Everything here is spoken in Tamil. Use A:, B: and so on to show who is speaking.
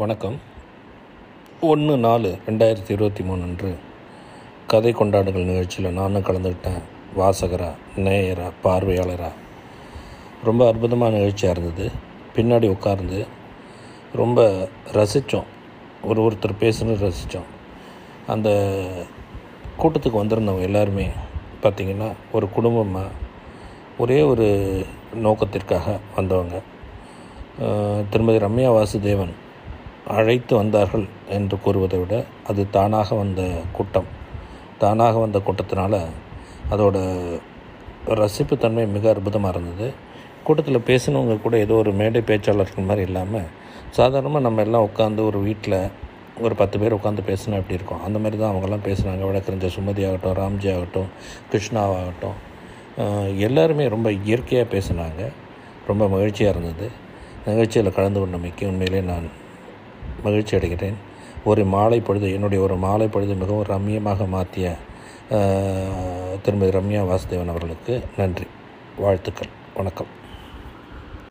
A: வணக்கம். ஒன்று நாலு ரெண்டாயிரத்தி இருபத்தி மூணு அன்று கதை கொண்டாடுகள் நிகழ்ச்சியில் நானும் கலந்துக்கிட்டேன். வாசகரா நேயரா பார்வையாளரா. ரொம்ப அற்புதமான நிகழ்ச்சியாக இருந்தது. பின்னாடி உட்கார்ந்து ரொம்ப ரசித்தோம். ஒரு ஒருத்தர் பேசுனது ரசித்தோம். அந்த கூட்டத்துக்கு வந்திருந்தவங்க எல்லாருமே பார்த்திங்கன்னா ஒரு குடும்பமாக ஒரே ஒரு நோக்கத்திற்காக வந்தவங்க. திருமதி ரம்யா வாசுதேவன் அழைத்து வந்தார்கள் என்று கூறுவதை விட அது தானாக வந்த கூட்டம். தானாக வந்த கூட்டத்தினால் அதோட ரசிப்புத்தன்மை மிக அற்புதமாக இருந்தது. கூட்டத்தில் பேசினவங்க கூட ஏதோ ஒரு மேடை பேச்சாளர்கள் மாதிரி இல்லாமல் சாதாரணமாக நம்ம எல்லாம் உட்காந்து ஒரு வீட்டில் ஒரு பத்து பேர் உட்காந்து பேசினா எப்படி இருக்கும்? அந்த மாதிரி தான் அவங்கெல்லாம் பேசுனாங்க. வழக்கறிஞர் சுமதி ஆகட்டும் ராம்ஜி ஆகட்டும் கிருஷ்ணாவாகட்டும் எல்லாருமே ரொம்ப இயற்கையாக பேசினாங்க. ரொம்ப மகிழ்ச்சியாக இருந்தது. நிகழ்ச்சியில் கலந்து கொண்டமைக்கு உண்மையிலே நான் மகிழ்ச்சி அடைகிறேன். ஒரு மாலை பொழுது என்னுடைய ஒரு மாலை பொழுது மிகவும் ரம்மியமாக மாற்றிய திருமதி ரம்யா வாசுதேவன் அவர்களுக்கு நன்றி. வாழ்த்துக்கள். வணக்கம்.